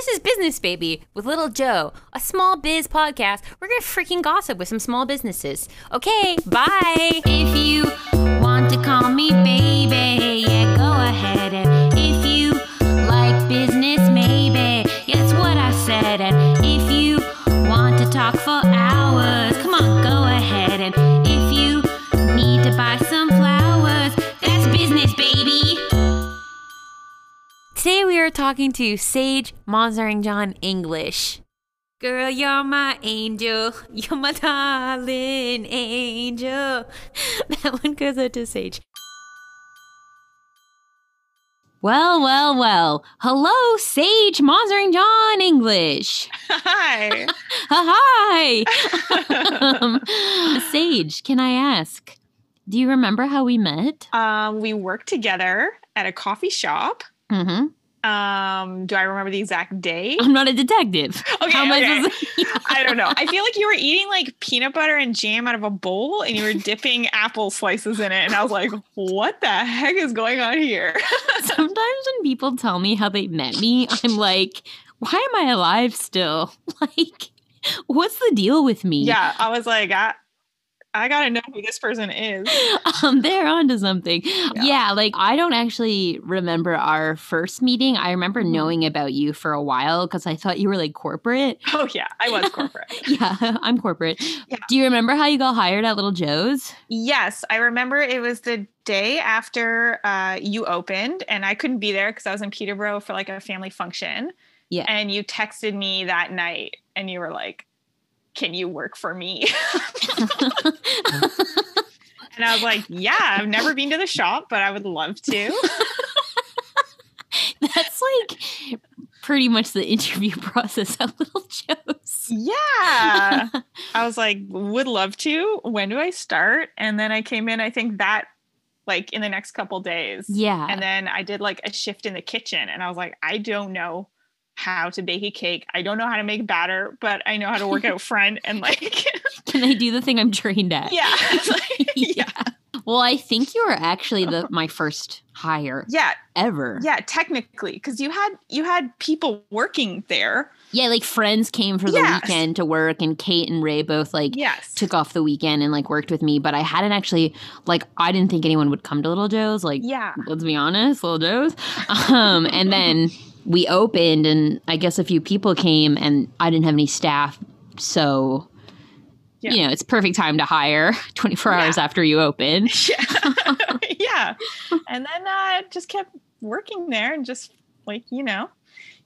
This is Business Baby with Little Joe, a small biz podcast. We're gonna freaking gossip with some small businesses. Okay, bye. If you want to call me baby, yeah, go ahead. And if you like business, maybe, yeah, that's what I said. And are talking to Sage Monstering John English. Girl, you're my angel. You're my darling angel. That one goes out to Sage. Well, well, well. Hello, Sage Monstering John English. Hi. Hi. um, Sage, can I ask? Do you remember how we met? um, we worked together at a coffee shop. Mm-hmm. Um, do I remember the exact day? I'm not a detective. Okay, How am I okay. supposed to- I don't know. I feel like you were eating like peanut butter and jam out of a bowl and you were dipping apple slices in it. And I was like, what the heck is going on here? Sometimes when people tell me how they met me, I'm like, why am I alive still? Like, what's the deal with me? yeah, I was like, I, I got to know who this person is. Um, they're onto something. Yeah. like I don't actually remember our first meeting. I remember Mhm. knowing about you for a while because I thought you were like corporate. Oh, yeah, I was corporate. Yeah, I'm corporate. Yeah. Do you remember how you got hired at Little Joe's? Yes, I remember it was the day after uh, you opened, and I couldn't be there because I was in Peterborough for like a family function. Yeah. And you texted me that night, and you were like, "Can you work for me?" and I was like, "Yeah, I've never been to the shop, but I would love to." That's like pretty much the interview process at Little Joe's. yeah, I was like, "Would love to." When do I start? And then I came in. I think that like in the next couple days. Yeah. And then I did like a shift in the kitchen and I was like, I don't know how to bake a cake. I don't know how to make batter, but I know how to work out front and like Can I do the thing I'm trained at? yeah. Like, yeah. Well, I think you were actually the my first hire Yeah. ever. Yeah, technically cuz you had you had people working there. Yeah, like friends came for the Yes. weekend to work, and Kate and Ray both like Yes. took off the weekend and like worked with me. But I hadn't actually like I didn't think anyone would come to Little Joe's. Like, yeah. let's be honest, Little Joe's. Um, and then we opened, and I guess a few people came, and I didn't have any staff, so. Yeah. You know, it's perfect time to hire 24 hours Yeah. after you open. Yeah. yeah. And then uh just kept working there and just like, you know,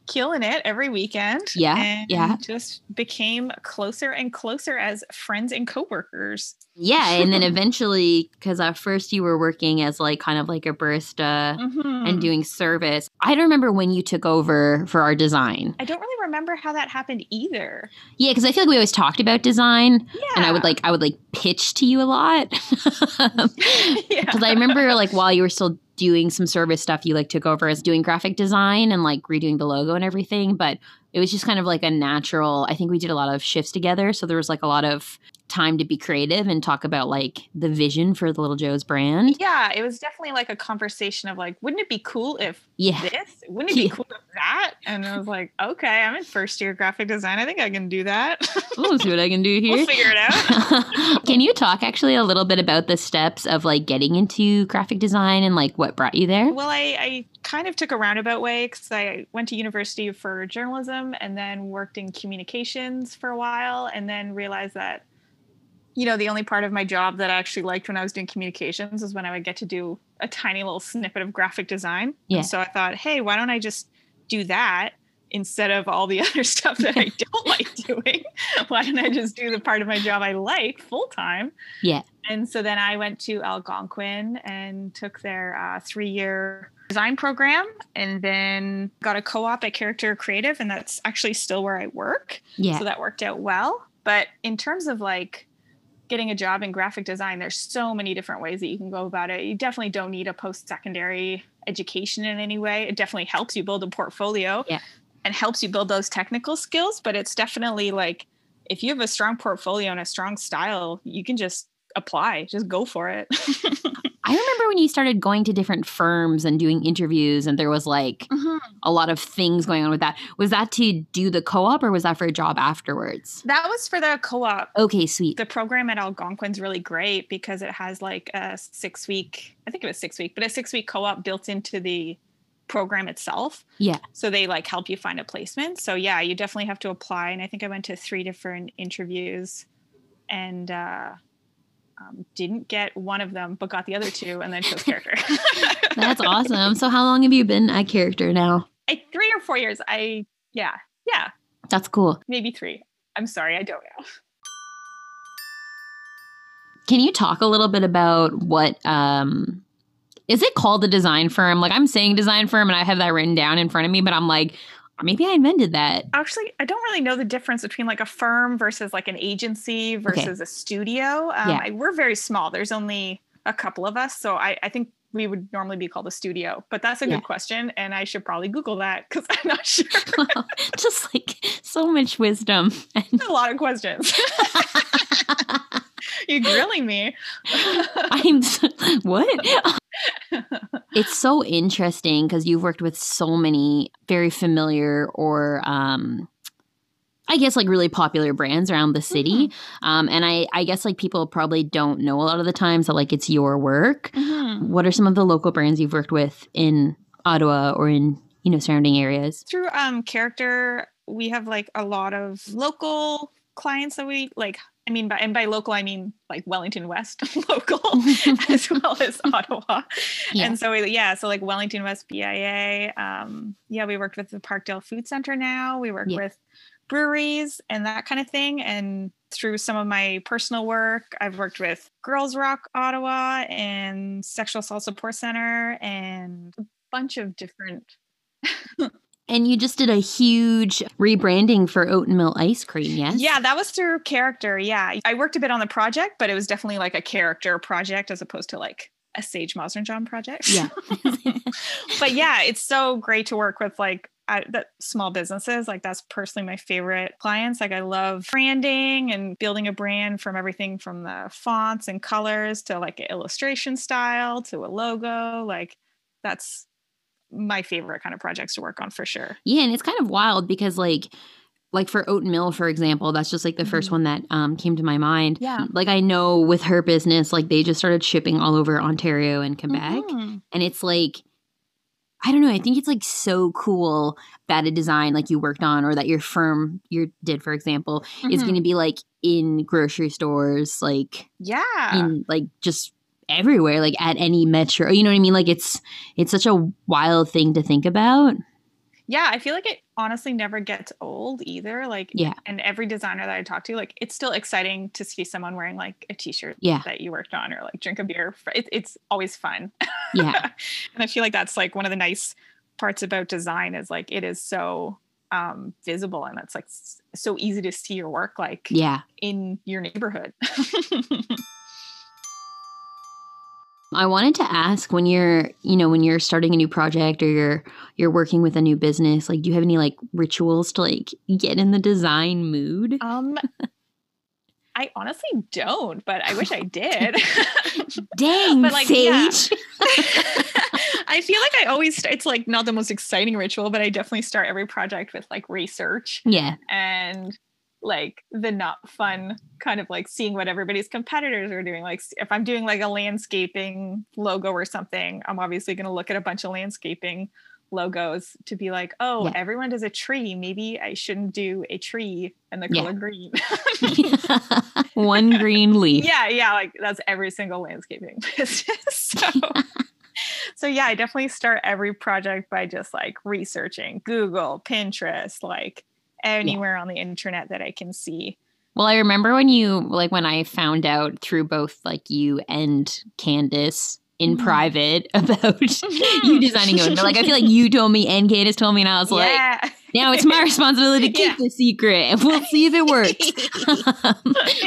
killing it every weekend. Yeah, And yeah. just became closer and closer as friends and coworkers. Yeah, and then eventually, because at first you were working as like kind of like a barista Mhm. and doing service. I don't remember when you took over for our design. I don't really remember how that happened either. Yeah, because I feel like we always talked about design, Yeah. and I would like I would like pitch to you a lot. yeah. Because I remember like while you were still doing some service stuff, you like took over as doing graphic design and like redoing the logo and everything. But it was just kind of like a natural. I think we did a lot of shifts together, so there was like a lot of time to be creative and talk about like the vision for the Little Joe's brand. Yeah, it was definitely like a conversation of like, wouldn't it be cool if Yeah. this? Wouldn't it be Yeah. cool if that? And I was like, okay, I'm in first year graphic design. I think I can do that. We'll see what I can do here. we'll figure it out. Can you talk actually a little bit about the steps of like getting into graphic design and like what brought you there? Well, I, I kind of took a roundabout way because I went to university for journalism and then worked in communications for a while and then realized that, you know, the only part of my job that I actually liked when I was doing communications is when I would get to do a tiny little snippet of graphic design. Yeah. And so I thought, hey, why don't I just do that instead of all the other stuff that I don't like doing? Why don't I just do the part of my job I like full time? Yeah. And so then I went to Algonquin and took their uh, three year design program and then got a co op at Character Creative. And that's actually still where I work. Yeah. So that worked out well. But in terms of like getting a job in graphic design, there's so many different ways that you can go about it. You definitely don't need a post secondary education in any way. It definitely helps you build a portfolio Yeah. and helps you build those technical skills. But it's definitely like if you have a strong portfolio and a strong style, you can just apply, just go for it. I remember when you started going to different firms and doing interviews, and there was like Mhm. a lot of things going on with that. Was that to do the co op or was that for a job afterwards? That was for the co-op. Okay, sweet. The program at Algonquin's really great because it has like a six week, I think it was six week, but a six week co-op built into the program itself. Yeah. So they like help you find a placement. So yeah, you definitely have to apply. And I think I went to three different interviews and uh, um, didn't get one of them, but got the other two and then chose character. That's awesome. So, how long have you been a character now? I, three or four years. I, yeah, yeah, That's cool. maybe three. I'm sorry, I don't know. Can you talk a little bit about what um is it called a design firm? Like I'm saying design firm and I have that written down in front of me, but I'm like, maybe I invented that. Actually, I don't really know the difference between like a firm versus like an agency versus a studio. Um, Yeah. I, we're very small. There's only a couple of us, so I, I think we would normally be called a studio. But that's a Yeah. good question, and I should probably Google that because I'm not sure. Just like so much wisdom. and a lot of questions. You're grilling me. I'm what? it's so interesting because you've worked with so many very familiar or um I guess like really popular brands around the city. Um and I I guess like people probably don't know a lot of the times that like it's your work. Mhm. What are some of the local brands you've worked with in Ottawa or in, you know, surrounding areas? Through um character, we have like a lot of local clients that we like. I mean, by, and by local, I mean like Wellington West local as well as Ottawa. Yeah. And so, we, yeah, so like Wellington West BIA. Um, yeah, we worked with the Parkdale Food Center now. We work Yeah. with breweries and that kind of thing. And through some of my personal work, I've worked with Girls Rock Ottawa and Sexual Assault Support Center and a bunch of different And you just did a huge rebranding for oatmeal ice cream, yes? Yeah, that was through character. Yeah. I worked a bit on the project, but it was definitely like a character project as opposed to like a Sage Mausernjohn project. Yeah. but yeah, it's so great to work with like I, that small businesses. Like that's personally my favorite clients. Like I love branding and building a brand from everything from the fonts and colors to like an illustration style to a logo. Like that's my favorite kind of projects to work on for sure. Yeah, and it's kind of wild because like like for Oat Mill, for example, that's just like the first Mhm. one that um, came to my mind. Yeah. Like I know with her business, like they just started shipping all over Ontario and Quebec. Mhm. And it's like I don't know, I think it's like so cool that a design like you worked on or that your firm you did, for example, is Mhm. gonna be like in grocery stores, like Yeah. in like just everywhere, like at any metro. You know what I mean? Like it's it's such a wild thing to think about. yeah i feel like it honestly never gets old either like Yeah. and every designer that i talk to like it's still exciting to see someone wearing like a t-shirt Yeah. that you worked on or like drink a beer it, it's always fun Yeah. and i feel like that's like one of the nice parts about design is like it is so um visible and it's like so easy to see your work like Yeah. in your neighborhood I wanted to ask when you're, you know, when you're starting a new project or you're you're working with a new business, like do you have any like rituals to like get in the design mood? um i honestly don't but i wish i did Dang, but, like, yeah. Sage. I feel like I always st- it's like not the most exciting ritual, but I definitely start every project with like research Yeah. and like the not fun kind of like seeing what everybody's competitors are doing. Like if I'm doing like a landscaping logo or something, I'm obviously going to look at a bunch of landscaping logos to be like, oh, Yeah. everyone does a tree. Maybe I shouldn't do a tree and the Yeah. color green. One green leaf. yeah yeah like that's every single landscaping business so so yeah i definitely start every project by just like researching google pinterest like anywhere on the internet that i can see Well, I remember when you like when I found out through both like you and Candace in Mhm. private about you designing it. Like I feel like you told me and Candace told me, and I was like, yeah now it's my responsibility to keep Yeah. the secret, and we'll see if it works.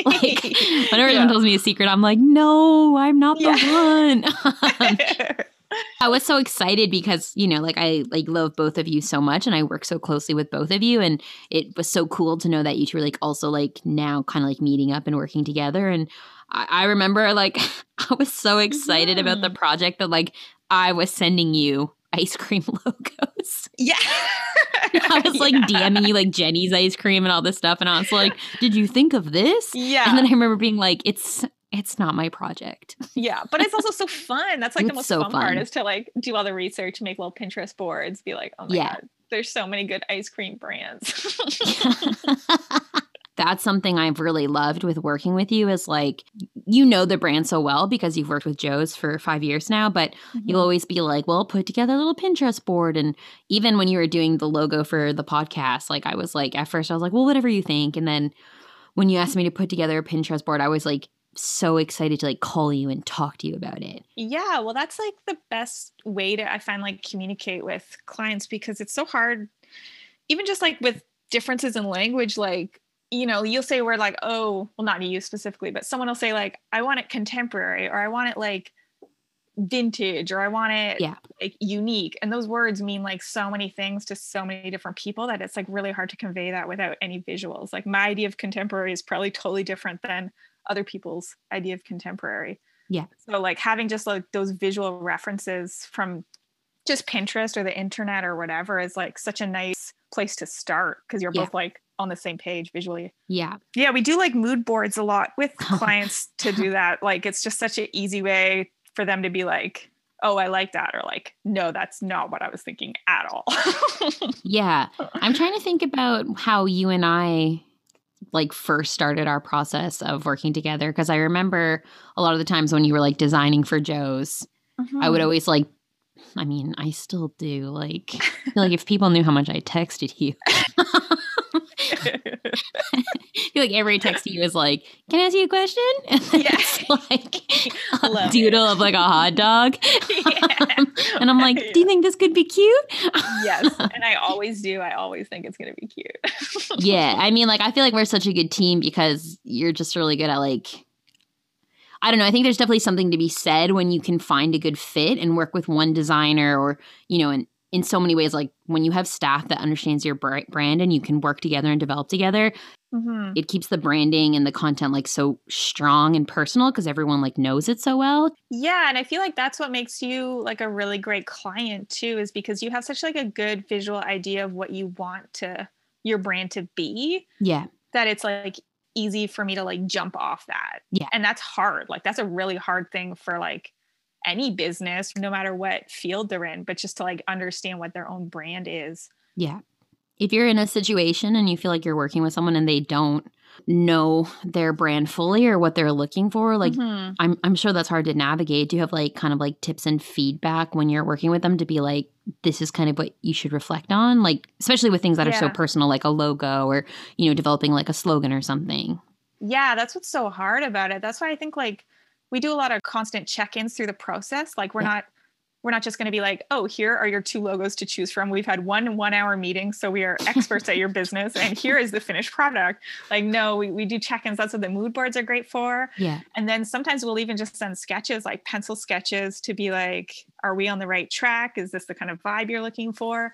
like whenever Yeah. someone tells me a secret, I'm like, no, I'm not the one. I was so excited because, you know, like I like love both of you so much and I work so closely with both of you. And it was so cool to know that you two are like also like now kind of like meeting up and working together. And I, I remember like I was so excited about the Mhm. project that like I was sending you ice cream logos. Yeah. I was like yeah. DMing you like Jenny's ice cream and all this stuff. And I was like, did you think of this? Yeah. And then I remember being like, it's it's not my project. Yeah, but it's also so fun. That's like the most so fun, part is to like do all the research, make little Pinterest boards, be like, oh my Yeah. god, there's so many good ice cream brands. That's something I've really loved with working with you is like you know the brand so well because you've worked with Joe's for five years now, but you'll mm-hmm. always be like, well, put together a little Pinterest board. And even when you were doing the logo for the podcast, like I was like, at first I was like, well, whatever you think. And then when you asked me to put together a Pinterest board, I was like so excited to like call you and talk to you about it. yeah, well, that's like the best way to I find like communicate with clients because it's so hard, even just like with differences in language, like you know, you'll say we're like, oh, well, not you specifically, but someone will say like, I want it contemporary, or I want it like vintage, or I want it Yeah. like unique. And those words mean like so many things to so many different people that it's like really hard to convey that without any visuals. Like my idea of contemporary is probably totally different than other people's idea of contemporary. Yeah. So like having just like those visual references from just Pinterest or the internet or whatever is like such a nice place to start because you're Yeah. both like on the same page visually. Yeah. Yeah, we do like mood boards a lot with clients to do that. Like it's just such an easy way for them to be like, "Oh, I like that," or like, "No, that's not what I was thinking at all." Yeah. I'm trying to think about how you and I like first started our process of working together because I remember a lot of the times when you were like designing for Joe's, I would mm-hmm. always like I mean, I still do like like if people knew how much I texted you. I feel like every text to you is like, "Can I ask you a question?" And Yeah. it's like a Love it. doodle of like a hot dog, Yeah. and I'm like, "Do you think this could be cute?" yes, and I always do. I always think it's gonna be cute. yeah i mean like i feel like we're such a good team because you're just really good at like i don't know i think there's definitely something to be said when you can find a good fit and work with one designer or you know in in so many ways like when you have staff that understands your brand and you can work together and develop together Mhm. it keeps the branding and the content like so strong and personal because everyone like knows it so well Yeah, and I feel like that's what makes you like a really great client too, is because you have such like a good visual idea of what you want to your brand to be yeah that it's like easy for me to like jump off that. Yeah. And that's hard. Like that's a really hard thing for like any business, no matter what field they're in, but just to like understand what their own brand is. Yeah. If you're in a situation and you feel like you're working with someone and they don't know their brand fully or what they're looking for, like Mhm. I'm I'm sure that's hard to navigate. Do you have like kind of like tips and feedback when you're working with them to be like this is kind of what you should reflect on, like especially with things that are so personal like a logo or you know developing like a slogan or something. Yeah, that's what's so hard about it. That's why I think like we do a lot of constant check-ins through the process. Like we're Yeah. not we're not just going to be like, "Oh, here are your two logos to choose from. We've had one 1-hour meeting, so we are experts at your business and here is the finished product." Like no, we we do check-ins. That's what the mood boards are great for. Yeah. And then sometimes we'll even just send sketches, like pencil sketches to be like, "Are we on the right track? Is this the kind of vibe you're looking for?"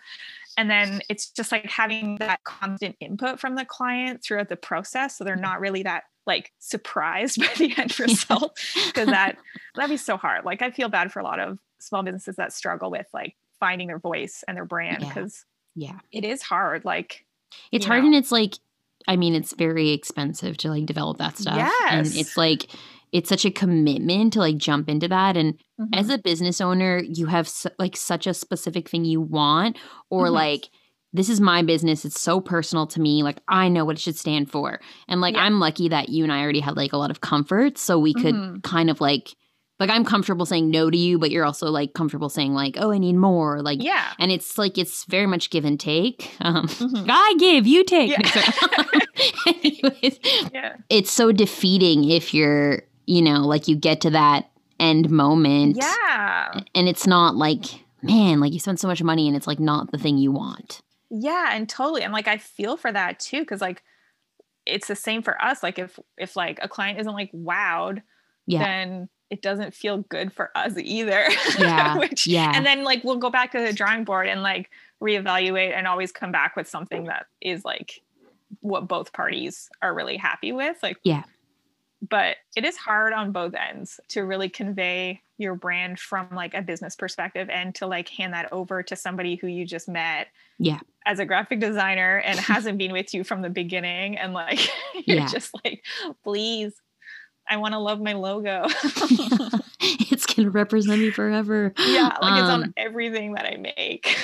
And then it's just like having that constant input from the client throughout the process. So they're not really that like surprised by the end result because that that'd be so hard. Like I feel bad for a lot of small businesses that struggle with like finding their voice and their brand Yeah. because Yeah. it is hard. Like It's hard know. and it's like I mean it's very expensive to like develop that stuff. yes. And it's like it's such a commitment to like jump into that and mhm. as a business owner you have su- like such a specific thing you want or Mhm. like this is my business it's so personal to me like i know what it should stand for and like Yeah. i'm lucky that you and i already had like a lot of comfort so we could Mhm. kind of like like i'm comfortable saying no to you but you're also like comfortable saying like oh i need more like yeah. and it's like it's very much give and take um Mhm. i give you take Yeah. anyways Yeah. it's so defeating if you're you know like you get to that end moment Yeah. and it's not like man like you spent so much money and it's like not the thing you want Yeah, and totally. And like I feel for that too, because like it's the same for us. Like if if like a client isn't like wowed, Yeah. then it doesn't feel good for us either. Yeah. Which, yeah. And then like we'll go back to the drawing board and like reevaluate and always come back with something that is like what both parties are really happy with. Like Yeah. But it is hard on both ends to really convey your brand from like a business perspective and to like hand that over to somebody who you just met Yeah. as a graphic designer and hasn't been with you from the beginning and like you're Yeah. just like please I want to love my logo. it's gonna represent me forever. yeah, like it's Um, on everything that I make.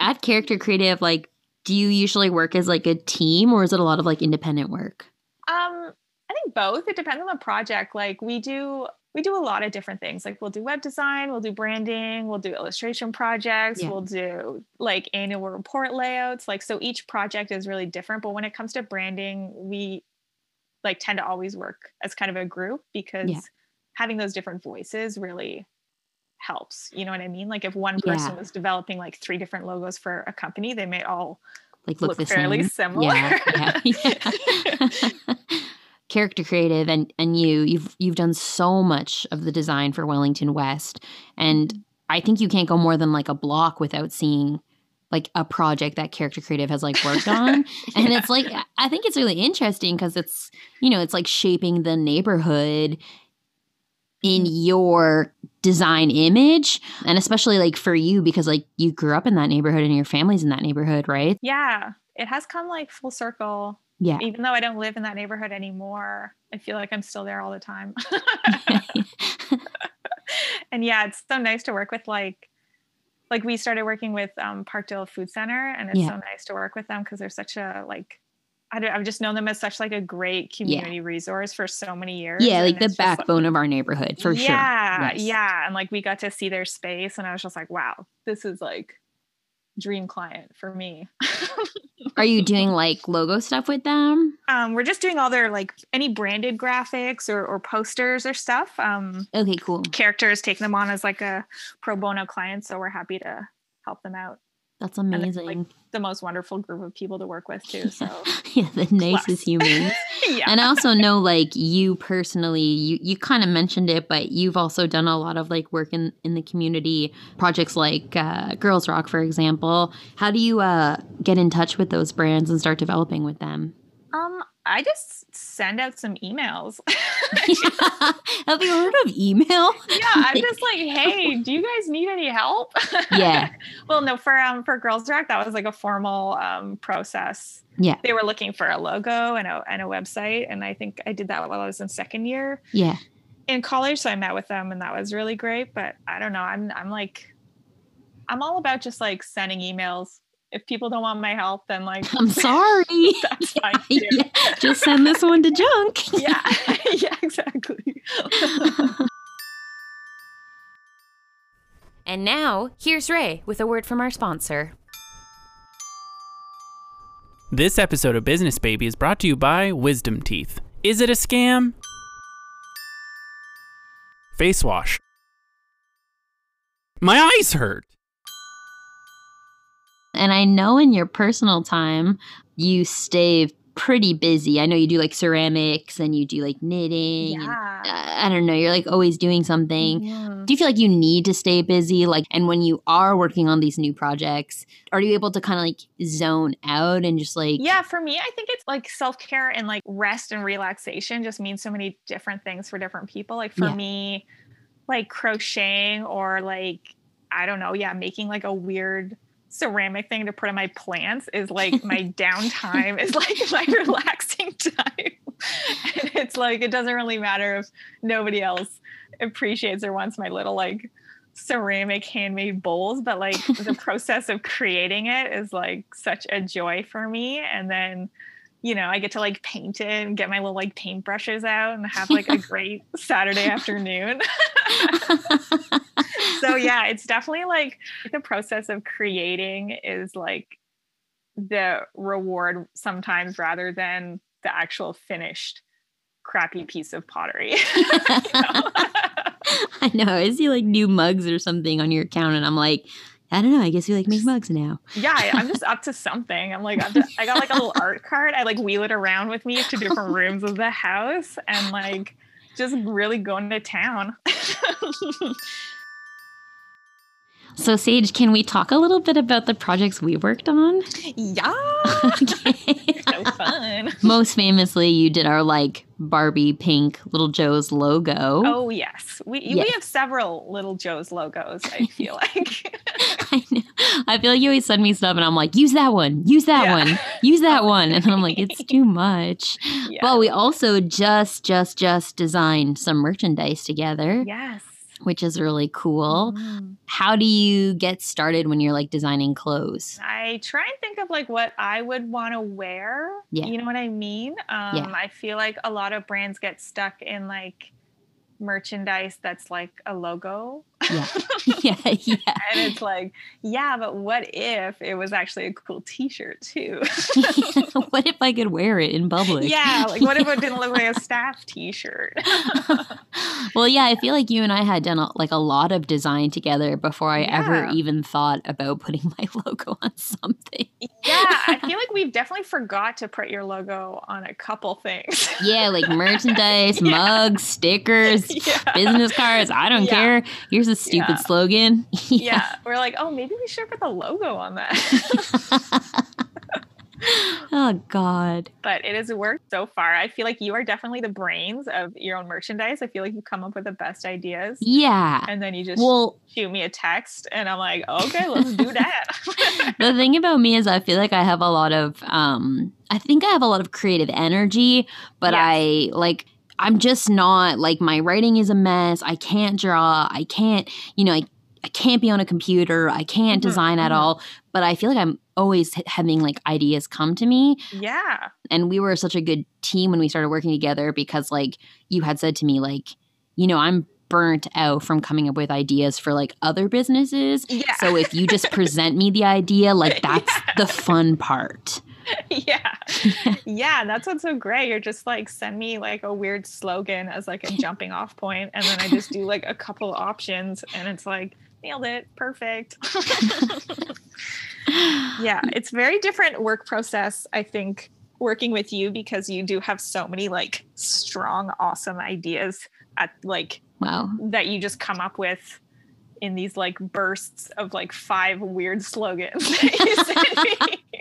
At Character Creative, like, do you usually work as like a team or is it a lot of like independent work? Um, both. It depends on the project. Like we do we do a lot of different things. Like we'll do web design, we'll do branding, we'll do illustration projects, Yeah. we'll do like annual report layouts. Like so each project is really different, but when it comes to branding, we like tend to always work as kind of a group because Yeah. having those different voices really helps. You know what I mean? Like if one person Yeah. was developing like three different logos for a company, they may all Like, look, look, fairly same? similar. Yeah, yeah, yeah. Character creative and and you you've you've done so much of the design for Wellington West. And mm-hmm. I think you can't go more than like a block without seeing like a project that character creative has like worked on. And it's like I think it's really interesting because it's you know it's like shaping the neighborhood in mm-hmm. your design image and especially like for you because like you grew up in that neighborhood and your family's in that neighborhood right? Yeah. It has come like full circle yeah even though i don't live in that neighborhood anymore i feel like i'm still there all the time and yeah it's so nice to work with like like we started working with um, parkdale food center and it's Yeah. so nice to work with them because they're such a like I don't, I've just known them as such like a great community resource for so many years. yeah like the just, like- backbone of our neighborhood for sure yeah, Yes. yeah. And like we got to see their space and I was just like, wow, this is like dream client for me. are you doing like logo stuff with them um, we're just doing all their like any branded graphics or, or posters or stuff. Um, okay cool characters taking them on as like a pro bono client. So we're happy to help them out. That's amazing like, The most wonderful group of people to work with too. So yeah the nicest humans yeah. and I also know like you personally, you you kind of mentioned it, but you've also done a lot of like work in in the community projects like uh, Girls Rock, for example. How do you uh, get in touch with those brands and start developing with them? um, I just send out some emails. Have you heard of email? yeah, I'm just like, hey, do you guys need any help? Yeah. well, no, for um for Girls Rock, that was like a formal um process. Yeah. They were looking for a logo and a and a website, and I think I did that while I was in second year Yeah. in college. So I met with them, and that was really great. But I don't know, I'm I'm like, I'm all about just like sending emails. If people don't want my help, then like I'm sorry. that's fine. Too. Yeah, Just send this one to junk. yeah, yeah, exactly. And now, here's Ray with a word from our sponsor. This episode of Business Baby is brought to you by Wisdom Teeth. Is it a scam? Face wash. My eyes hurt. And I know in your personal time, you stay pretty busy. I know you do like ceramics and you do like knitting. and, Yeah. uh, I don't know. You're like always doing something. Mhm. Do you feel like you need to stay busy? Like, and when you are working on these new projects, are you able to kind of like zone out and just like, Yeah, for me, I think it's like self care and like rest and relaxation just means so many different things for different people. Like for Yeah. me, like crocheting or like, I don't know, yeah, making like a weird ceramic thing to put on my plants is like my downtime is like my relaxing time. and it's like, it doesn't really matter if nobody else appreciates or wants my little like ceramic handmade bowls, but like the process of creating it is like such a joy for me. And then, you know, I get to like paint it and get my little like paintbrushes out and have like a great Saturday afternoon. So yeah, it's definitely like the process of creating is like the reward sometimes rather than the actual finished crappy piece of pottery. I know. I see like new mugs or something on your account, and I'm like, I don't know. I guess you like make mugs now. yeah, I'm just up to something. I'm like, I got like a little art card. I like wheel it around with me to different rooms of the house, and like, just really going to town. So, Sage, can we talk a little bit about the projects we worked on? yeah. okay. so fun. Most famously, you did our like Barbie pink Little Joe's logo. Oh yes. We Yes. we have several little Joe's logos, I feel like. I know. I feel like you always send me stuff, and I'm like, use that one, use that Yeah. one, use that one, and I'm like, it's too much. yeah. Well, we also just, just, just designed some merchandise together, yes. Which is really cool. Mhm. How do you get started when you're like designing clothes? I try and think of like what I would want to wear. Yeah. You know what I mean? Um, Yeah. I feel like a lot of brands get stuck in like merchandise that's like a logo. Yeah, yeah, yeah. And it's like, yeah, but what if it was actually a cool t shirt too? what if I could wear it in public? yeah. Like, what if it didn't look like a staff t shirt? well, yeah, I feel like you and I had done a, like a lot of design together before I ever even thought about putting my logo on something. yeah. I feel like we've definitely forgot to put your logo on a couple things. Yeah, like merchandise, Yeah. mugs, stickers, yeah. business cards. I don't Yeah. care. Here's a stupid Yeah. slogan. yeah. We're like, oh, maybe we should put the logo on that. oh God. but it has worked so far. I feel like you are definitely the brains of your own merchandise. I feel like you come up with the best ideas. Yeah. And then you just Well, shoot me a text and I'm like, okay, let's do that. the thing about me is I feel like I have a lot of um I think I have a lot of creative energy, but Yes. I like I'm just not like my writing is a mess. I can't draw. I can't, you know, I, I can't be on a computer. I can't Mhm, design at mhm. all. But I feel like I'm always h- having like ideas come to me. yeah. And we were such a good team when we started working together because like you had said to me like, you know, I'm burnt out from coming up with ideas for like other businesses. Yeah. So if you just present me the idea, like that's the fun part. yeah. Yeah. That's what's so great. You're just like, send me like a weird slogan as like a jumping off point, And then I just do like a couple options and it's like, nailed it. Perfect. yeah it's very different work process i think working with you because you do have so many like strong awesome ideas at like Wow. that you just come up with in these like bursts of like five weird slogans that you send me.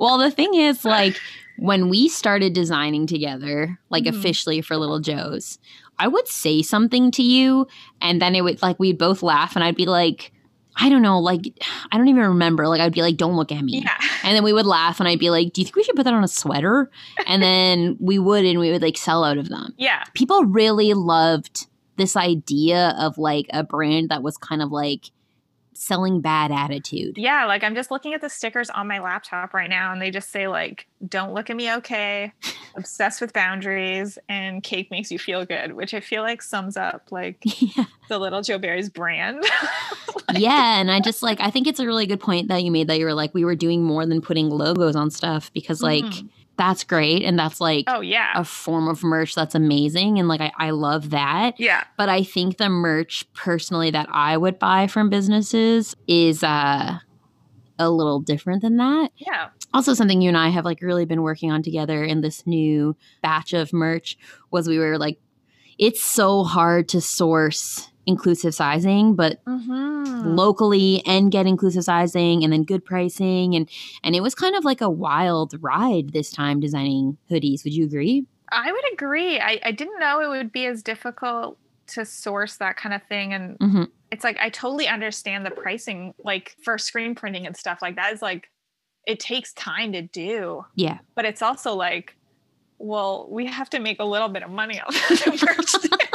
Well, the thing is, like, when we started designing together, like Mhm. officially for Little Joe's, I would say something to you, and then it would, like, we'd both laugh, and I'd be like, I don't know, like, I don't even remember. Like, I'd be like, don't look at me. yeah And then we would laugh, and I'd be like, do you think we should put that on a sweater? And then we would, and we would, like, sell out of them. yeah People really loved this idea of, like, a brand that was kind of like selling bad attitude. yeah like i'm just looking at the stickers on my laptop right now and they just say like don't look at me okay obsessed with boundaries and cake makes you feel good which i feel like sums up like yeah. the little joe berry's brand yeah, and I just like I think it's a really good point that you made that you were like we were doing more than putting logos on stuff because like Mhm. That's great. And that's like oh yeah. a form of merch that's amazing. And like I, I love that. yeah. But I think the merch personally that I would buy from businesses is uh a little different than that. yeah. Also something you and I have like really been working on together in this new batch of merch was we were like it's so hard to source inclusive sizing, but mm-hmm. locally and get inclusive sizing and then good pricing and and it was kind of like a wild ride this time designing hoodies would you agree I would agree. I, I didn't know it would be as difficult to source that kind of thing. And Mhm. it's like, I totally understand the pricing, like for screen printing and stuff like that is like, it takes time to do. yeah But it's also like, well, we have to make a little bit of money off the merch.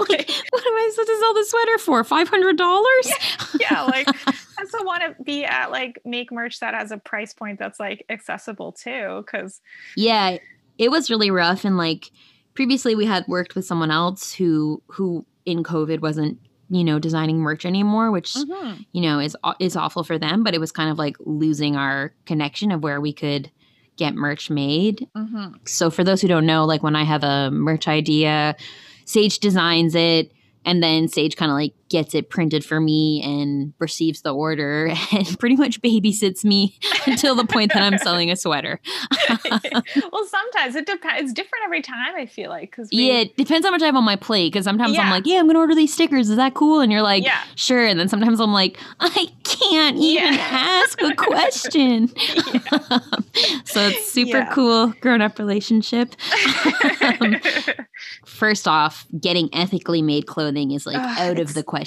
like, what am i supposed to sell the sweater for $500 yeah, like I also want to be at like make merch that has a price point that's like accessible too. Cause yeah it was really rough and like previously we had worked with someone else who who in covid wasn't you know designing merch anymore which you know is is awful for them but it was kind of like losing our connection of where we could get merch made Mm-hmm. so for those who don't know like when i have a merch idea sage designs it and then Sage kind of like gets it printed for me and receives the order and pretty much babysits me until the point that I'm selling a sweater. well, sometimes it depends. It's different every time. I feel like because yeah, it depends how much I have on my plate. Because sometimes I'm like, yeah, I'm gonna order these stickers. Is that cool? And you're like, Yeah. sure. And then sometimes I'm like, I can't even Yeah. ask a question. so it's super Yeah. cool grown up relationship. Um, First off, getting ethically made clothing is like Ugh, out of the question.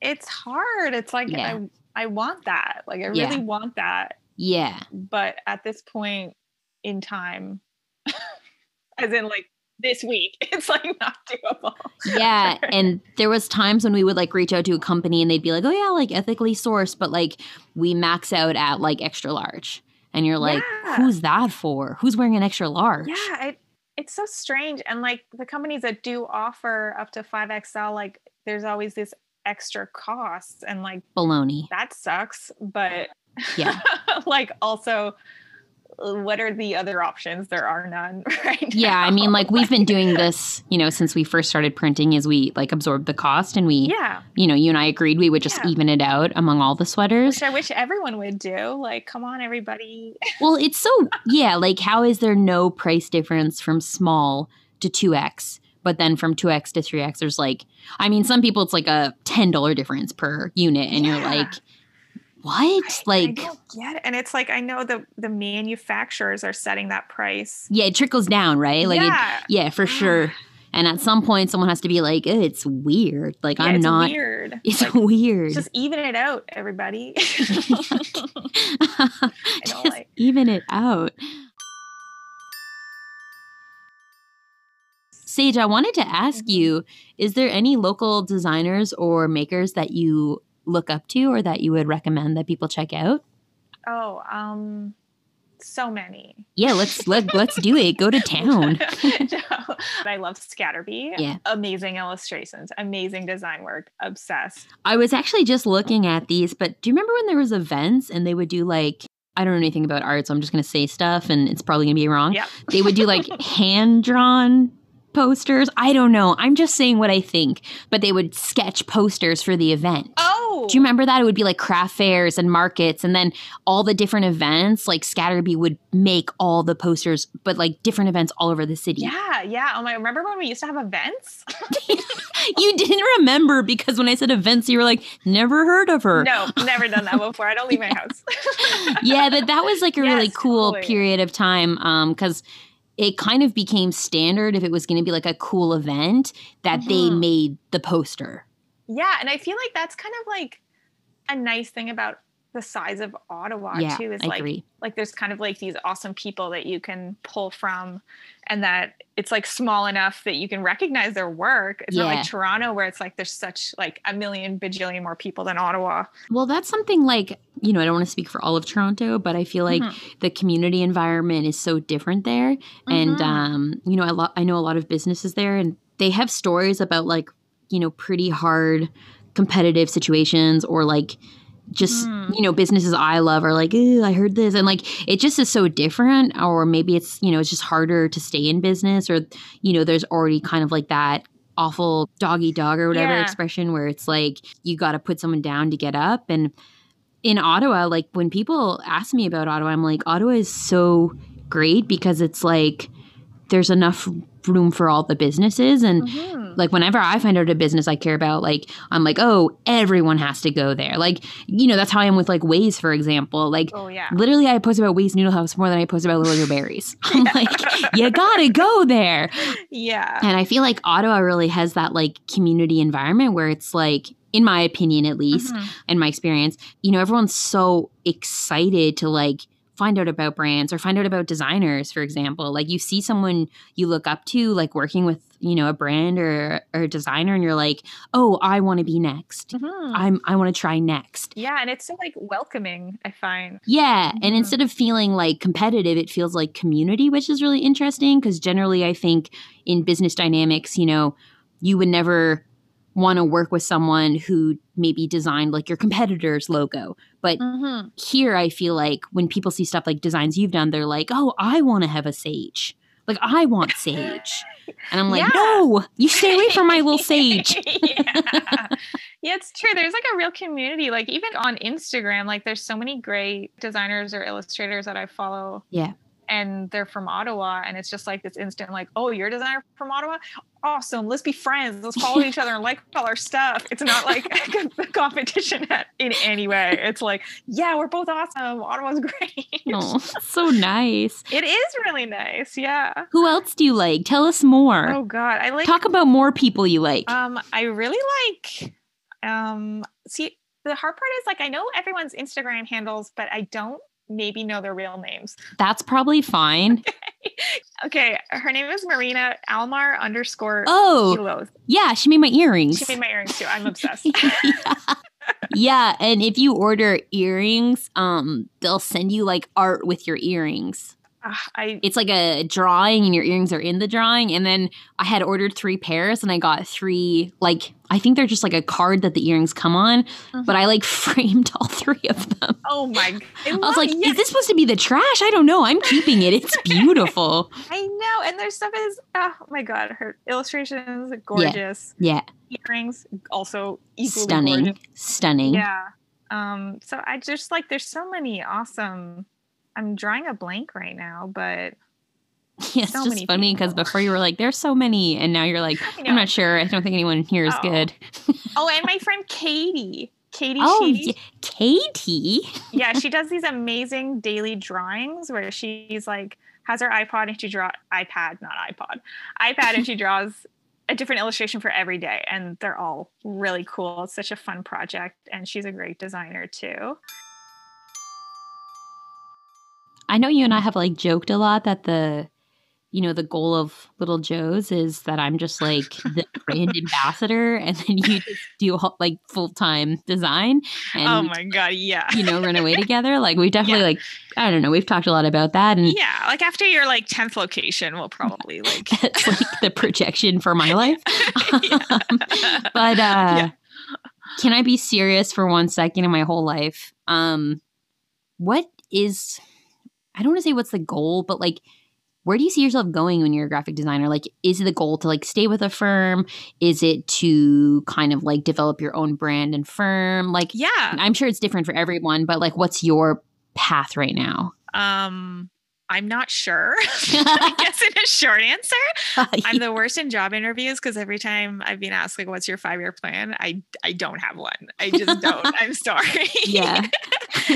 It's hard. It's like Yeah. I I want that. Like I Yeah. really want that. Yeah. But at this point in time, as in like this week, it's like not doable. Yeah. And there was times when we would like reach out to a company and they'd be like, oh yeah, like ethically sourced, but like we max out at like extra large. And you're like, Yeah. who's that for? Who's wearing an extra large? Yeah, it, it's so strange. And like the companies that do offer up to 5XL, like there's always this extra cost. And like Baloney. that sucks. But Yeah. like also, what are the other options? There are none right Yeah, I mean, like we've been doing this, you know, since we first started printing, is we like absorbed the cost and we, Yeah, you know, you and I agreed we would just Yeah. even it out among all the sweaters. which I wish everyone would do. Like, come on, everybody. Well, it's so, yeah, like how is there no price difference from small to 2X, but then from 2X to 3X, there's like, I mean, some people it's like a $10 difference per unit, and you're like, what? I- like, I get it. And it's like I know the the manufacturers are setting that price. yeah, it trickles down, right? Like, it- yeah, yeah, for sure. And at some point, someone has to be like, "Eh, it's weird. Like, Yeah, I'm it's not, weird. it's Like, weird. just even it out, everybody. Just like- even it out. Sage, I wanted to ask Mhm. you is there any local designers or makers that you look up to or that you would recommend that people check out? oh, um, so many. Yeah, let's let let's do it. Go to town. no, I love Scatterby. Yeah. Amazing illustrations, amazing design work, obsessed. I was actually just looking at these, but do you remember when there was events and they would do like I don't know anything about art, so I'm just gonna say stuff and it's probably gonna be wrong. Yep. They would do like hand drawn posters. I don't know. I'm just saying what I think. But they would sketch posters for the event. Oh, Do you remember that? It would be like craft fairs and markets, and then all the different events. Like Scatterby would make all the posters, but like different events all over the city. Yeah, yeah. Oh my! Remember when we used to have events? You didn't remember because when I said events, you were like, never heard of her. no, never done that before. I don't leave my house. yeah, but that was like a really cool totally. period of time um, because it kind of became standard if it was going to be like a cool event that they Mhm. made the poster. Yeah, and I feel like that's kind of like a nice thing about the size of Ottawa yeah, too. Is I like agree. like there's kind of like these awesome people that you can pull from, and that it's like small enough that you can recognize their work. It's not like Toronto where it's like there's such like a million bajillion more people than Ottawa. Well, that's something like, you know, I don't want to speak for all of Toronto, but I feel like Mhm. the community environment is so different there. And, Mhm. um, you know, I, lo- I know a lot of businesses there and they have stories about like, you know, pretty hard competitive situations or like just, Mm. you know, businesses I love are like, I heard this. And like, it just is so different. Or maybe it's, you know, it's just harder to stay in business or, you know, there's already kind of like that awful doggy dog or whatever Yeah. expression where it's like you got to put someone down to get up. And in Ottawa, like when people ask me about Ottawa, I'm like, Ottawa is so great because it's like there's enough room for all the businesses. And Mhm. like whenever I find out a business I care about, like I'm like, oh, everyone has to go there. Like, you know, that's how I am with like Ways, for example. Like Oh yeah. literally I post about Ways Noodle House more than I post about Little Berries. I'm like, you gotta go there. Yeah. And I feel like Ottawa really has that like community environment where it's like, in my opinion at least, Mhm. in my experience, you know, everyone's so excited to like find out about brands or find out about designers, for example. Like you see someone you look up to, like working with, you know, a brand or, or a designer, and you're like, oh, I want to be next. Mhm. I'm I want to try next. Yeah, and it's so like welcoming, I find. Yeah. And Mhm. instead of feeling like competitive, it feels like community, which is really interesting because generally I think in business dynamics, you know, you would never want to work with someone who maybe designed like your competitor's logo. But Mm-hmm. here I feel like when people see stuff like designs you've done, they're like, oh, I want to have a sage. Like I want sage. And I'm like, Yeah. no, you stay away from my little sage. yeah. yeah, it's true. There's like a real community. Like even on Instagram, like there's so many great designers or illustrators that I follow. Yeah. And they're from Ottawa. And it's just like this instant, like, oh, you're a designer from Ottawa? Awesome. Let's be friends. Let's follow each other and like all our stuff. It's not like a competition in any way. It's like, yeah, we're both awesome. Ottawa's great. Oh, so nice. It is really nice. Yeah. Who else do you like? Tell us more. Oh God. I like Talk about more people you like. Um, I really like. Um, see, the hard part is like I know everyone's Instagram handles, but I don't maybe know their real names. That's probably fine. Okay, her name is Marina Almar underscore Oh, yeah, she made my earrings. She made my earrings too. I'm obsessed. yeah. yeah, and if you order earrings, um, they'll send you like art with your earrings. Ah, I It's like a drawing, and your earrings are in the drawing. And then I had ordered three pairs, and I got three. Like I think they're just like a card that the earrings come on, but I like framed all three of them. oh my! I was like, yeah, is this supposed to be the trash? I don't know. I'm keeping it. It's beautiful. I know, and their stuff is oh my god, her illustrations gorgeous. Yeah, Earrings also equally stunning, gorgeous. stunning. Yeah. Um, so I just like there's so many awesome I'm drawing a blank right now, but Yeah, it's So just funny because before you were like, "There's so many," and now you're like. "I'm not sure. I don't think anyone here is Oh. good." oh, and my friend Katie. Katie Oh, Sheedy. yeah. Katie. yeah, she does these amazing daily drawings where she's like has her iPod and she draw iPad, not iPod, iPad, and she draws a different illustration for every day, and they're all really cool. It's such a fun project, and she's a great designer too. I know you and I have like joked a lot that the, you know, the goal of Little Joe's is that I'm just like the brand ambassador, and then you just do like full time design and oh my god, yeah. you know run away together. Like we definitely like I don't know. We've talked a lot about that, and Yeah, like after your like 10th location, we'll probably like that's like the projection for my life. but uh Yeah. can I be serious for one second in my whole life? Um what is I don't want to say what's the goal, but like where do you see yourself going when you're a graphic designer? Like is it the goal to like stay with a firm? Is it to kind of like develop your own brand and firm? Like yeah. I'm sure it's different for everyone, but like what's your path right now? Um I'm not sure. I guess in a short answer. I'm the worst in job interviews because every time I've been asked like what's your five year plan, I I don't have one. I just don't. I'm sorry. yeah.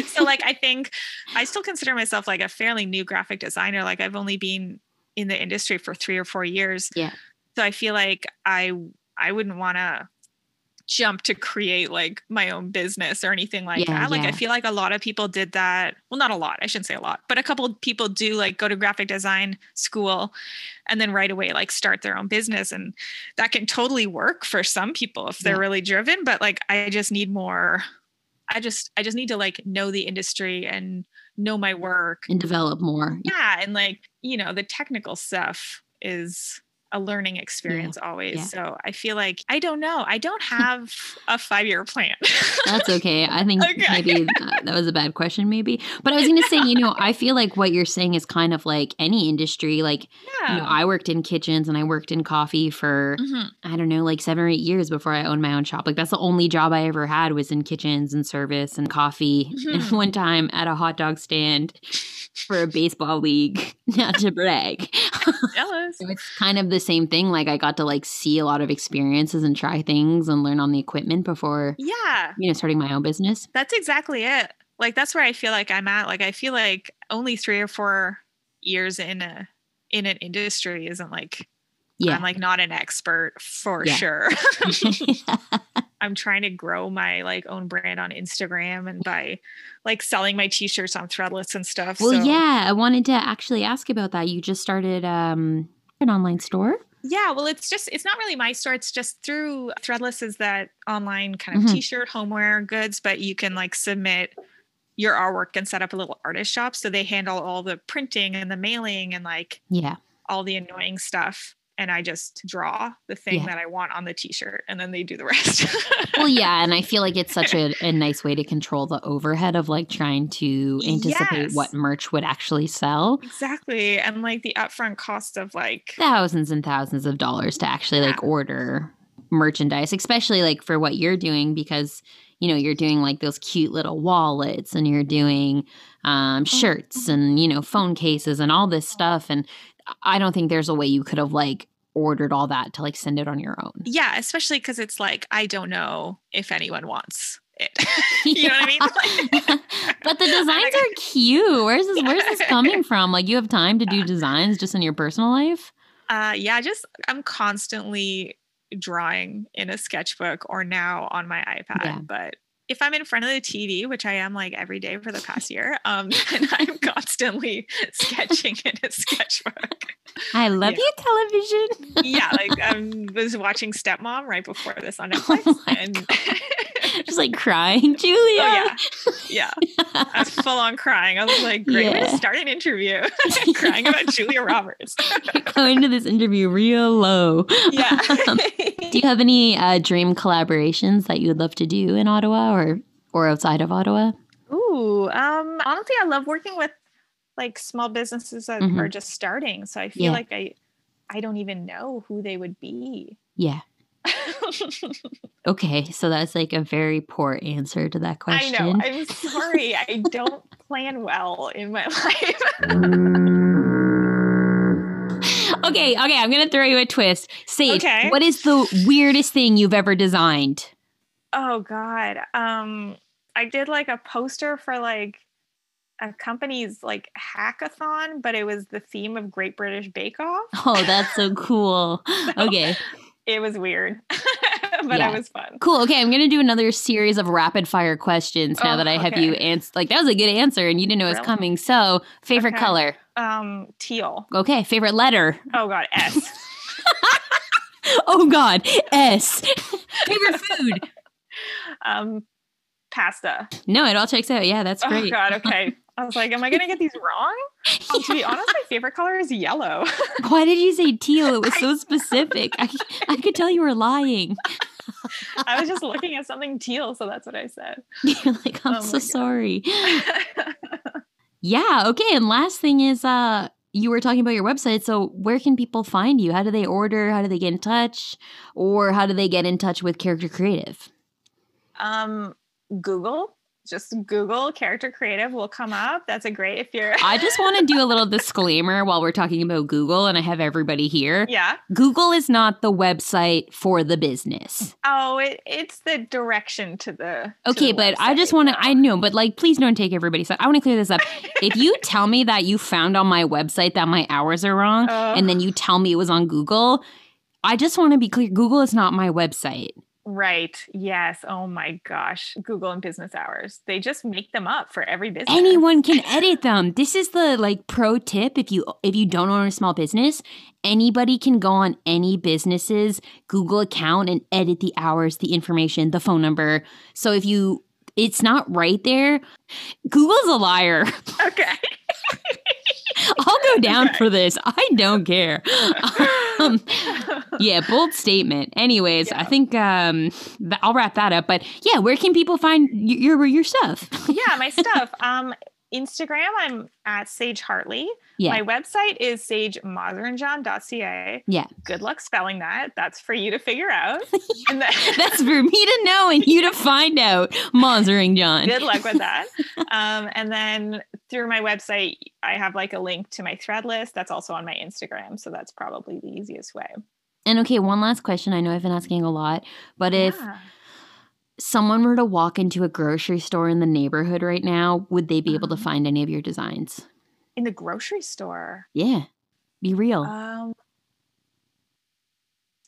so like I think I still consider myself like a fairly new graphic designer. Like I've only been in the industry for three or four years. Yeah. So I feel like I I wouldn't want to jump to create like my own business or anything like Yeah, that. Like yeah. I feel like a lot of people did that. Well, not a lot. I shouldn't say a lot, but a couple of people do like go to graphic design school and then right away like start their own business and that can totally work for some people if they're Yeah. really driven, but like I just need more I just I just need to like know the industry and know my work. and develop more. Yeah, and like, you know, the technical stuff is a learning experience always. yeah. So I feel like I don't know. I don't have a 5-year plan. That's okay. I think Okay. maybe uh, that was a bad question, maybe. But I was going to say, you know, I feel like what you're saying is kind of like any industry. Like, yeah. you know, I worked in kitchens and I worked in coffee for, Mhm. I don't know, like seven or eight years before I owned my own shop. Like, that's the only job I ever had was in kitchens and service and coffee. And Mhm. one time at a hot dog stand for a baseball league, not to brag. Jealous. So it's kind of the same thing. Like, I got to like see a lot of experiences and try things and learn on the equipment before, Yeah. you know, starting my own business. That's exactly it. Like that's where I feel like I'm at. Like I feel like only 3 or 4 years in a in an industry isn't like Yeah. I'm like not an expert for Yeah. sure. I'm trying to grow my like own brand on Instagram and by like selling my t-shirts on Threadless and stuff. well, so yeah, I wanted to actually ask about that. You just started um, an online store. yeah, well it's just it's not really my store. It's just through Threadless is that online kind of Mhm. t-shirt homeware goods, but you can like submit your artwork and set up a little artist shop. So they handle all the printing and the mailing and like Yeah. all the annoying stuff. And I just draw the thing Yeah. that I want on the t-shirt and then they do the rest. well, yeah, and I feel like it's such a, a nice way to control the overhead of like trying to anticipate Yes. what merch would actually sell. Exactly. And like the upfront cost of like Thousands and thousands of dollars to actually like order merchandise, especially like for what you're doing because you know you're doing like those cute little wallets and you're doing um, shirts and you know phone cases and all this stuff and I don't think there's a way you could have like ordered all that to like send it on your own. yeah, especially because it's like I don't know if anyone wants it. you know what I mean? Like- but the designs are cute. Where's this where's this coming from? Like you have time to do designs just in your personal life? Uh, yeah, just I'm constantly drawing in a sketchbook or now on my iPad. Yeah. But if I'm in front of the TV, which I am like every day for the past year, um, then I'm constantly sketching in a sketchbook. I love Yeah. you, television. Yeah, like I was watching Stepmom right before this on Netflix, Oh and just like crying, Julia. oh yeah, yeah, I was full on crying. I was like, great way Yeah. to start an interview, crying about Julia Roberts. Going to this interview real low. yeah. Do you have any uh, dream collaborations that you would love to do in Ottawa or or outside of Ottawa? Ooh, um, honestly, I love working with like small businesses that Mhm. are just starting. So I feel Yeah. like I, I don't even know who they would be. Yeah. Okay, so that's like a very poor answer to that question. I know. I'm sorry. I don't plan well in my life. okay, okay, I'm gonna throw you a twist. Sage, Okay. what is the weirdest thing you've ever designed? oh God. Um, I did like a poster for like a company's like hackathon, but it was the theme of Great British Bake Off. Oh, that's so cool. Okay, It was weird, but Yeah. it was fun. cool. Okay, I'm gonna do another series of rapid fire questions now Oh, that I have okay. you answer. Like that was a good answer, and you didn't know it was coming. So, favorite Okay. color? Um, teal. Okay, favorite letter? Oh God, S. Oh God, S. favorite food? um, pasta. No, it all checks out. Yeah, that's great. Oh. God, okay. I was like, am I gonna get these wrong? Um, to be honest, my favorite color is yellow. Why did you say teal? It was so specific. I, I could tell you were lying. I was just looking at something teal, so that's what I said. You're like, I'm Oh so sorry. Yeah. Okay. And last thing is, uh, you were talking about your website. So where can people find you? How do they order? How do they get in touch? Or how do they get in touch with Character Creative? um, Google, just Google character creative will come up. That's a great if you're. I just want to do a little disclaimer while we're talking about Google, and I have everybody here. yeah. Google is not the website for the business. Oh, it, it's the direction to the. to Okay, the but I just want to. I know, but like, please don't take everybody's side. I want to clear this up. if you tell me that you found on my website that my hours are wrong, and then you tell me it was on Google, I just want to be clear Google is not my website. Right. Yes. Oh my gosh. Google and business hours. They just make them up for every business. Anyone can edit them. This is the like pro tip if you if you don't own a small business, anybody can go on any business's Google account and edit the hours, the information, the phone number. So if you it's not right there, Google's a liar. Okay. I'll go down for this. I don't care. Um, yeah, bold statement. Anyways, I think um, th- I'll wrap that up. But yeah, where can people find y- your your stuff? yeah, my stuff. Um, Instagram, I'm at Sage Hartley. Yeah. My website is sagemazerinjohn.ca. Yeah, Good luck spelling that. That's for you to figure out. And that's for me to know and you to find out. Monzering John. good luck with that. Um, and then through my website, I have like a link to my Threadless. That's also on my Instagram. So that's probably the easiest way. And okay, one last question. I know I've been asking a lot, but if Yeah. Someone were to walk into a grocery store in the neighborhood right now, would they be able to Uh-huh. find any of your designs? in the grocery store, Yeah, be real. um,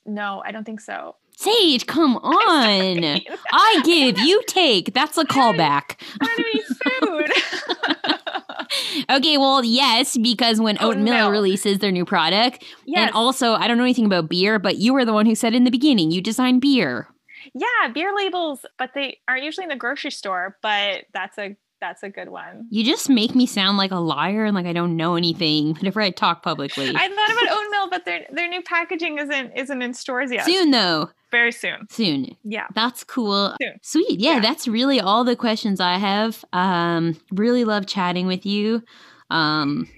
no, I don't think so. Sage, come on. I give, you take. That's a callback. I don't need food. Okay, well, yes, because when Oh, Oatmeal no. releases their new product, yes. and also I don't know anything about beer, but you were the one who said in the beginning you design beer. Yeah, beer labels, but they aren't usually in the grocery store. But that's a That's a good one. You just make me sound like a liar and like I don't know anything whenever I talk publicly. I thought about oatmeal, but their their new packaging isn't isn't in stores yet. Soon though. Very soon. Soon. Yeah. That's cool. Soon. Sweet. Yeah, Yeah. that's really all the questions I have. Um really love chatting with you. Um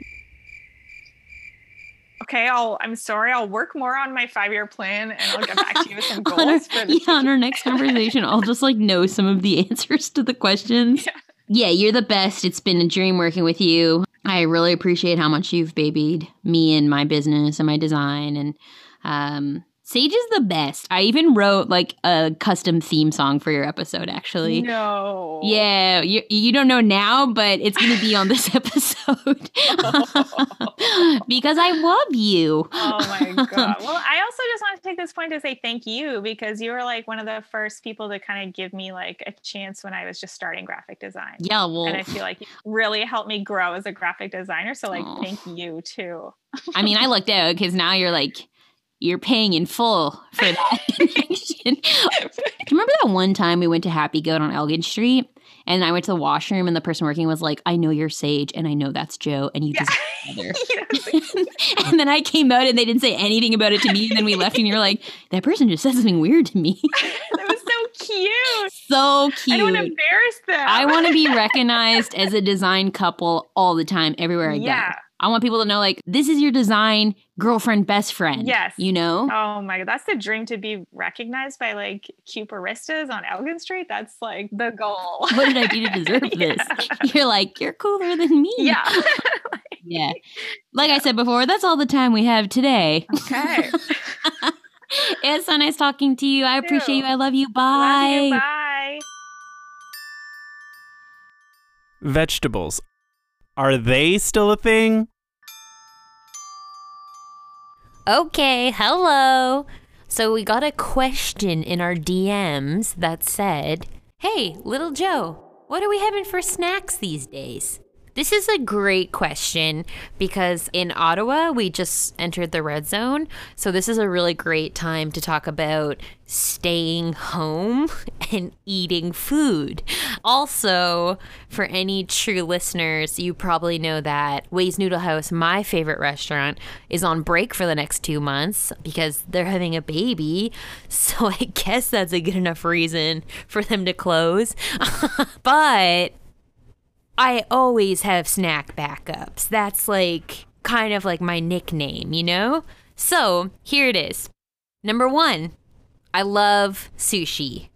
Okay, I'll I'm sorry. I'll work more on my five year plan and I'll get back to you with some on our, goals for the yeah, on our next conversation, I'll just like know some of the answers to the questions. Yeah. Yeah, you're the best. It's been a dream working with you. I really appreciate how much you've babied me and my business and my design. And um, Sage is the best. I even wrote like a custom theme song for your episode, actually. No. Yeah, you, you don't know now, but it's going to be on this episode because I love you. Oh my god. Well, I also just want to take this point to say thank you because you were like one of the first people to kind of give me like a chance when I was just starting graphic design. Yeah, well, And I feel like you really helped me grow as a graphic designer. So like thank you too. I mean, I looked out because now you're like, you're paying in full for that connection. Do you remember that one time we went to Happy Goat on Elgin Street? And I went to the washroom, and the person working was like, I know you're Sage, and I know that's Joe, and you Yeah. just Yes. and then I came out, and they didn't say anything about it to me. And then we left, and you're like, that person just said something weird to me. that was so cute. so cute. I don't want to embarrass them. I want to be recognized as a design couple all the time, everywhere I Yeah. go. I want people to know, like, this is your design girlfriend, best friend. Yes. You know? Oh my god, that's the dream to be recognized by like cute baristas on Elgin Street. That's like the goal. what did I do to deserve this? You're like, you're cooler than me. Yeah. Yeah. Like I said before, that's all the time we have today. okay. It's so nice talking to you. I appreciate you. I love you. Love Bye. you. Bye. Vegetables. Are they still a thing? Okay, hello. So we got a question in our DMs that said, Hey, little Joe, what are we having for snacks these days? This is a great question because in Ottawa, we just entered the red zone. So, this is a really great time to talk about staying home and eating food. Also, for any true listeners, you probably know that Ways Noodle House, my favorite restaurant, is on break for the next two months because they're having a baby. So, I guess that's a good enough reason for them to close. but I always have snack backups. That's like kind of like my nickname, you know? So here it is. Number one, I love sushi.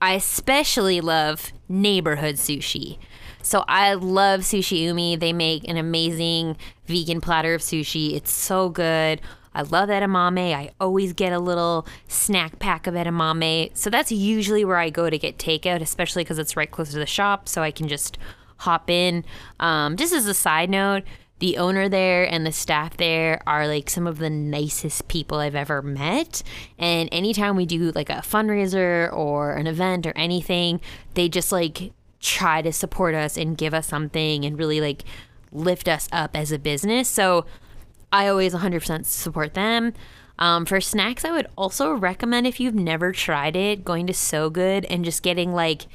I especially love neighborhood sushi. So I love Sushi Umi. They make an amazing vegan platter of sushi. It's so good. I love edamame. I always get a little snack pack of edamame. So that's usually where I go to get takeout, especially because it's right close to the shop. So I can just hop in. Um, just as a side note, the owner there and the staff there are like some of the nicest people I've ever met. And anytime we do like a fundraiser or an event or anything, they just like try to support us and give us something and really like lift us up as a business. So I always 100% support them. Um, for snacks, I would also recommend if you've never tried it, going to So Good and just getting like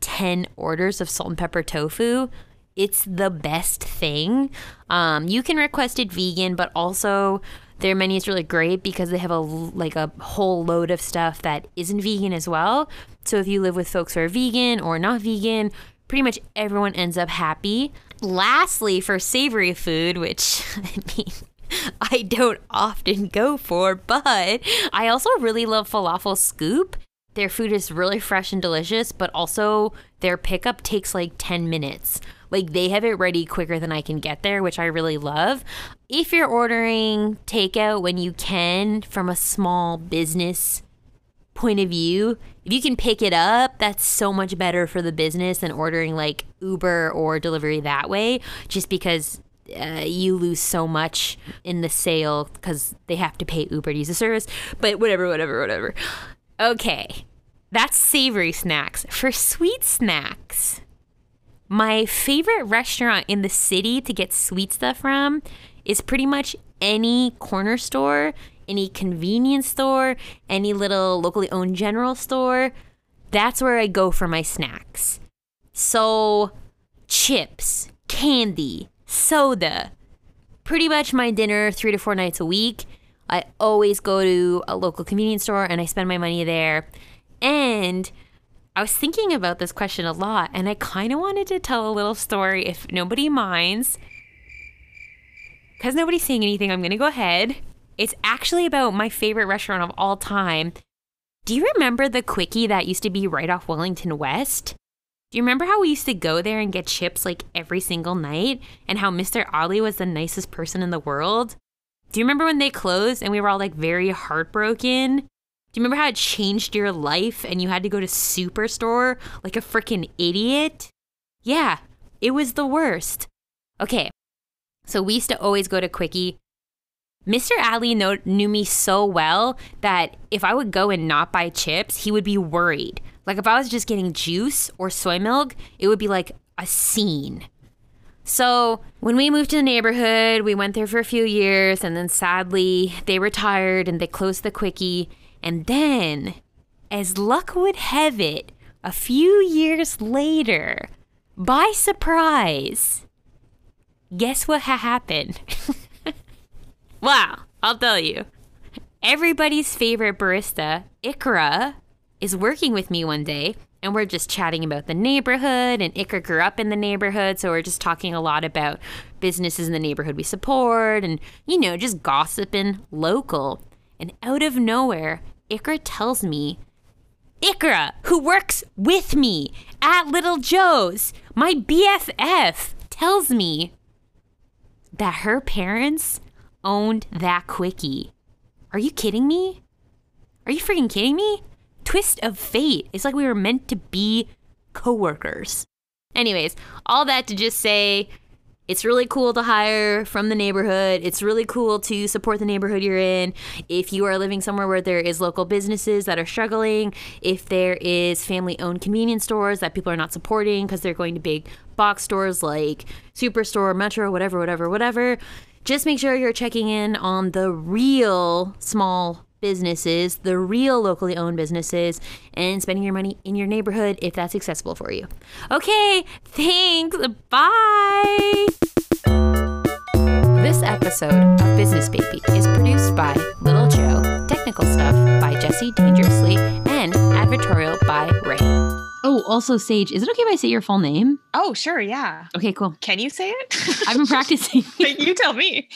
10 orders of salt and pepper tofu. It's the best thing. Um, you can request it vegan, but also their menu is really great because they have a like a whole load of stuff that isn't vegan as well. So if you live with folks who are vegan or not vegan, pretty much everyone ends up happy. Lastly, for savory food, which I mean, I don't often go for, but I also really love falafel scoop. Their food is really fresh and delicious, but also their pickup takes like 10 minutes. Like they have it ready quicker than I can get there, which I really love. If you're ordering takeout when you can from a small business point of view, if you can pick it up, that's so much better for the business than ordering like Uber or delivery that way, just because uh, you lose so much in the sale because they have to pay Uber to use the service. But whatever, whatever, whatever. Okay, that's savory snacks. For sweet snacks, my favorite restaurant in the city to get sweet stuff from is pretty much any corner store, any convenience store, any little locally owned general store. That's where I go for my snacks. So, chips, candy, soda, pretty much my dinner three to four nights a week. I always go to a local convenience store and I spend my money there. And I was thinking about this question a lot and I kind of wanted to tell a little story if nobody minds. Because nobody's saying anything, I'm going to go ahead. It's actually about my favorite restaurant of all time. Do you remember the quickie that used to be right off Wellington West? Do you remember how we used to go there and get chips like every single night and how Mr. Ali was the nicest person in the world? Do you remember when they closed and we were all like very heartbroken? Do you remember how it changed your life and you had to go to Superstore like a freaking idiot? Yeah, it was the worst. Okay, so we used to always go to Quickie. Mr. Ali know, knew me so well that if I would go and not buy chips, he would be worried. Like if I was just getting juice or soy milk, it would be like a scene. So when we moved to the neighborhood, we went there for a few years, and then sadly, they retired and they closed the quickie. And then, as luck would have it, a few years later, by surprise, guess what ha- happened? wow, I'll tell you. Everybody's favorite barista, Ikra, is working with me one day and we're just chatting about the neighborhood and Ikra grew up in the neighborhood so we're just talking a lot about businesses in the neighborhood we support and you know just gossiping local and out of nowhere Ikra tells me Ikra who works with me at Little Joe's my BFF tells me that her parents owned that quickie are you kidding me are you freaking kidding me twist of fate. It's like we were meant to be coworkers. Anyways, all that to just say it's really cool to hire from the neighborhood. It's really cool to support the neighborhood you're in. If you are living somewhere where there is local businesses that are struggling, if there is family-owned convenience stores that people are not supporting because they're going to big box stores like Superstore, Metro, whatever, whatever, whatever, just make sure you're checking in on the real small businesses, the real locally owned businesses, and spending your money in your neighborhood if that's accessible for you. Okay, thanks. Bye. This episode of Business Baby is produced by Little Joe, technical stuff by Jesse Dangerously, and advertorial by Ray. Oh, also, Sage, is it okay if I say your full name? Oh, sure, yeah. Okay, cool. Can you say it? I've been practicing. you tell me.